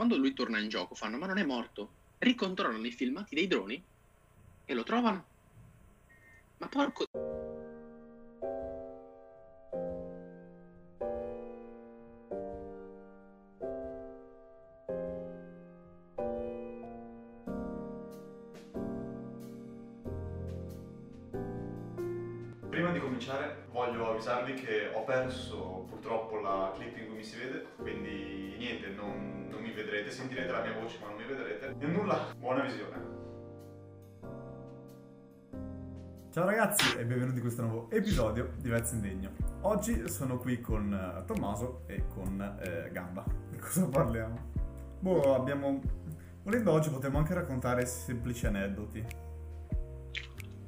quando lui torna in gioco fanno ma non è morto. Ricontrollano i filmati dei droni e lo trovano. Ma porco... Prima di cominciare voglio avvisarvi che ho perso purtroppo la clip in cui mi si vede, quindi niente, non, non mi vedrete, sentirete la mia voce ma non mi vedrete. E nulla, buona visione. Ciao ragazzi e benvenuti in questo nuovo episodio di Vezzo Indegno. Oggi sono qui con eh, Tommaso e con eh, Gamba. Di cosa parliamo? Boh, abbiamo... Volendo oggi potremmo anche raccontare semplici aneddoti.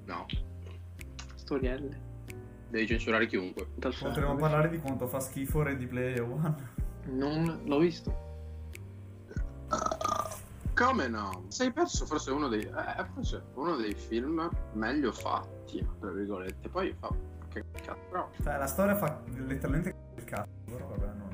No, Storielle. devi censurare chiunque. Dal Potremmo parlare di quanto fa schifo Ready Player One. Non l'ho visto. Come no? Sei perso forse uno dei, eh, forse uno dei film meglio fatti, tra virgolette. Poi fa che cazzo. Però, Cioè, la storia fa letteralmente il cazzo, però vabbè, non...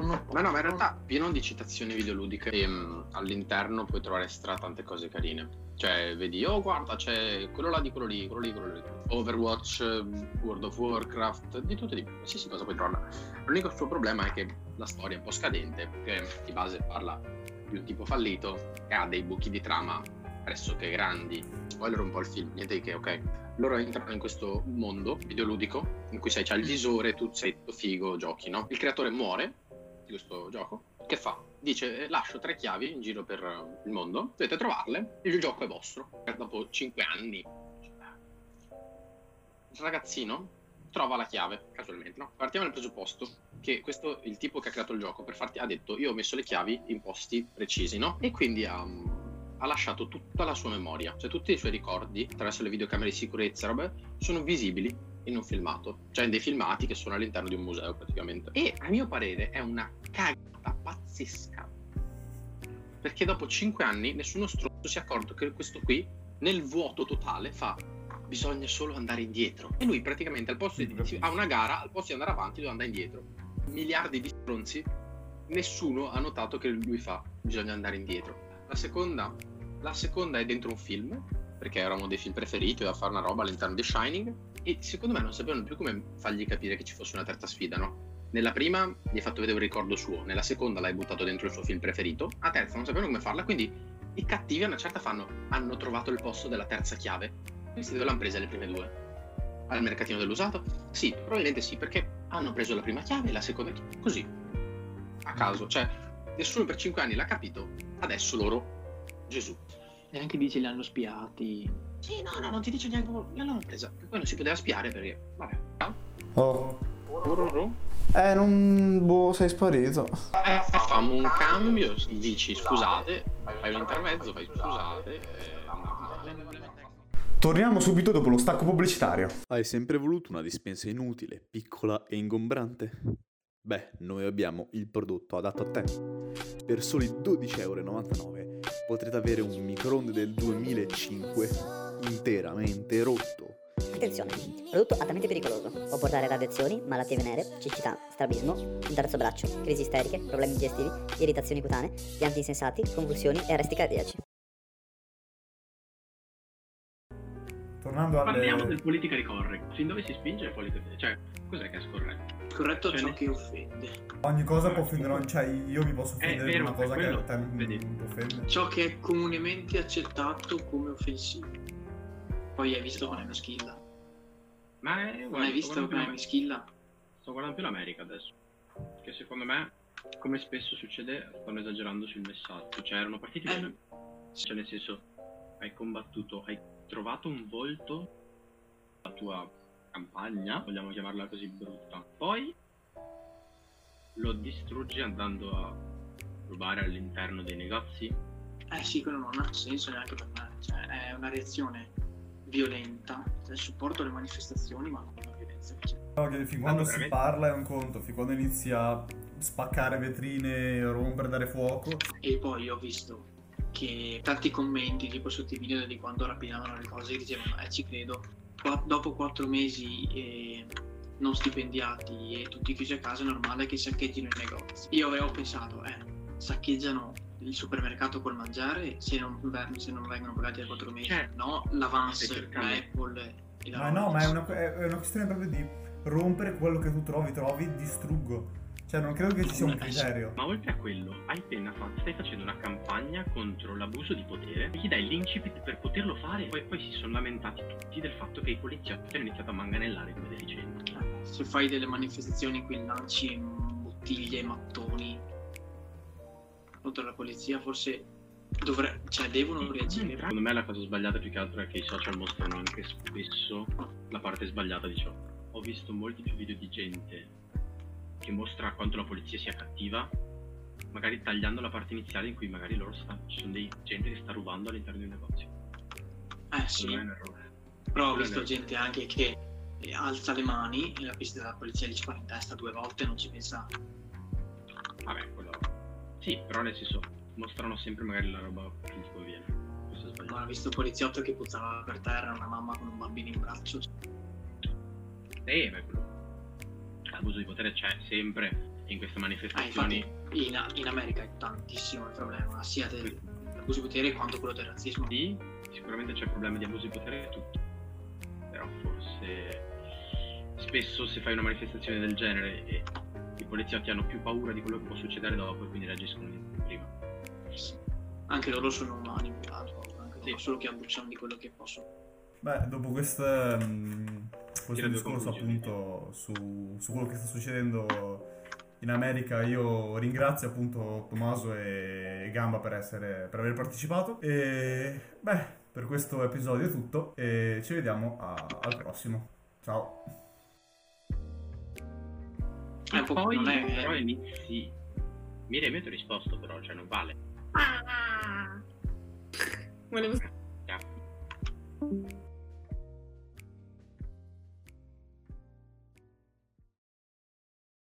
Ma no, ma in realtà pieno di citazioni videoludiche e mm, all'interno puoi trovare stra tante cose carine. Cioè, vedi, oh guarda, c'è quello là di quello lì, quello lì, quello lì. Overwatch, mm, World of Warcraft, di tutto e di più. Qualsiasi cosa puoi trovare. L'unico suo problema è che la storia è un po' scadente, perché di base parla di un tipo fallito che ha dei buchi di trama pressoché grandi. Spoiler un po' il film, niente di che, ok? Loro entrano in questo mondo videoludico in cui sai, c'è il visore, tu sei tutto figo, giochi, no? Il creatore muore di questo gioco. Che fa? Dice, eh, lascio tre chiavi in giro per eh, il mondo, dovete trovarle, il gioco è vostro. Dopo cinque anni, il ragazzino trova la chiave, casualmente, no? Partiamo dal presupposto che questo, il tipo che ha creato il gioco, per farti, ha detto, io ho messo le chiavi in posti precisi, no? E quindi ha, ha lasciato tutta la sua memoria, cioè tutti i suoi ricordi, attraverso le videocamere di sicurezza, robe, sono visibili in un filmato, cioè in dei filmati che sono all'interno di un museo praticamente. E a mio parere è una cagata pazzesca. Perché dopo 5 anni nessuno stronzo si è accorto che questo qui, nel vuoto totale, fa bisogna solo andare indietro. E lui praticamente al posto di ha una gara, al posto di andare avanti deve andare indietro. Miliardi di stronzi, nessuno ha notato che lui fa bisogna andare indietro. La seconda, la seconda è dentro un film, perché era uno dei film preferiti, doveva fare una roba all'interno di Shining, e secondo me non sapevano più come fargli capire che ci fosse una terza sfida, no? Nella prima gli hai fatto vedere un ricordo suo, nella seconda l'hai buttato dentro il suo film preferito, a terza non sapevano come farla, quindi i cattivi a una certa fanno hanno trovato il posto della terza chiave. Questi dove l'hanno presa le prime due? Al mercatino dell'usato? Sì, probabilmente sì, perché hanno preso la prima chiave e la seconda chiave. Così. A caso. Cioè, nessuno per cinque anni l'ha capito, adesso loro. Gesù. E anche dice li hanno spiati. Sì, no, no, non ti dice neanche l'hanno presa. Poi non si poteva spiare perché. Vabbè. Oh. Ururù. Eh, non... Boh, sei sparito. Eh, facciamo un cambio, dici scusate, fai un intermezzo, fai scusate. eh, Torniamo subito dopo lo stacco pubblicitario. Hai sempre voluto una dispensa inutile, piccola e ingombrante? Beh, noi abbiamo il prodotto adatto a te. Per soli 12,99€ potrete avere un microonde del 2005 interamente rotto. Attenzione, prodotto altamente pericoloso. Può portare a radiazioni, malattie venere, cecità, strabismo, un terzo braccio, crisi isteriche, problemi digestivi, irritazioni cutanee, pianti insensati, convulsioni e arresti cardiaci. Tornando alle... Parliamo del politically correct. Fin dove si spinge il politically Cioè, cos'è che è scorretto? Corretto Cioè, ciò nel- che offende. Ogni cosa può offendere, cioè io mi posso offendere per vero, una cosa è che quello, a te non offende. Ciò che è comunemente accettato come offensivo. Poi hai visto con Schilla. Ma è, Non guarda, hai visto guardando, più, Schilla? sto guardando più l'America adesso. Che secondo me, come spesso succede, stanno esagerando sul messaggio. Cioè, erano partiti Eh. bene. Cioè, nel senso, hai combattuto, hai trovato un volto la tua campagna, vogliamo chiamarla così brutta. Poi lo distruggi andando a rubare all'interno dei negozi. Eh sì, quello non ha senso neanche per me. Cioè, è una reazione violenta. Cioè, supporto le manifestazioni, ma non la violenza che c'è. No, che fin quando si veramente- parla è un conto, fin quando inizia a spaccare vetrine, rompere, dare fuoco. E poi ho visto che tanti commenti, tipo sotto i video di quando rapinavano le cose, che dicevano, eh ci credo, qua- dopo quattro mesi eh, non stipendiati e tutti chiusi a casa è normale che saccheggino i negozi. Io avevo pensato, eh, saccheggiano il supermercato col mangiare se non, se non vengono pagati da 4 mesi. Cioè, no, l'avance, cercando- l'Apple e la Ma no, ma è una, è una questione proprio di rompere quello che tu trovi, trovi, distruggo. Cioè, non credo che ci sia un criterio. Ma oltre a quello, hai appena fatto, stai facendo una campagna contro l'abuso di potere e gli dai l'incipit per poterlo fare. Poi, poi si sono lamentati tutti del fatto che i poliziotti hanno iniziato a manganellare come deficienti. Se fai delle manifestazioni in cui lanci bottiglie e mattoni contro la polizia, forse dovre- cioè, devono reagire. Secondo me la cosa sbagliata più che altro è che i social mostrano anche spesso la parte sbagliata di ciò. Ho visto molti più video di gente che mostra quanto la polizia sia cattiva, magari tagliando la parte iniziale in cui magari loro sta, ci sono dei gente che sta rubando all'interno di un negozio. Eh sì, Secondo me è un errore. però ho visto gente anche che eh, alza le mani e la pista della polizia gli spara in testa due volte e non ci pensa. Vabbè, quello... Sì, però nel senso, mostrano sempre magari la roba che ti conviene. Questo è Ma ho visto un poliziotto che puzzava per terra, una mamma con un bambino in braccio. Eh, beh, quello... L'abuso di potere c'è sempre in queste Ah, manifestazioni... infatti in, in America è tantissimo il problema, sia dell'abuso di potere quanto quello del razzismo. Sì, sicuramente c'è problema di abuso di potere e tutto. Però forse spesso se fai una manifestazione del genere e i poliziotti hanno più paura di quello che può succedere dopo e quindi reagiscono di più prima. Anche loro sono umani, peraltro, anche Sì. solo che abusano di quello che possono. Beh, dopo questo, mm, questo due discorso appunto su, su quello che sta succedendo in America, io ringrazio appunto Tommaso e Gamba per, essere, per aver partecipato. E beh, per questo episodio è tutto e ci vediamo a- al prossimo. Ciao. Po' poi non è- però inizi... Ti ho risposto però, cioè non vale. Volevo Ciao.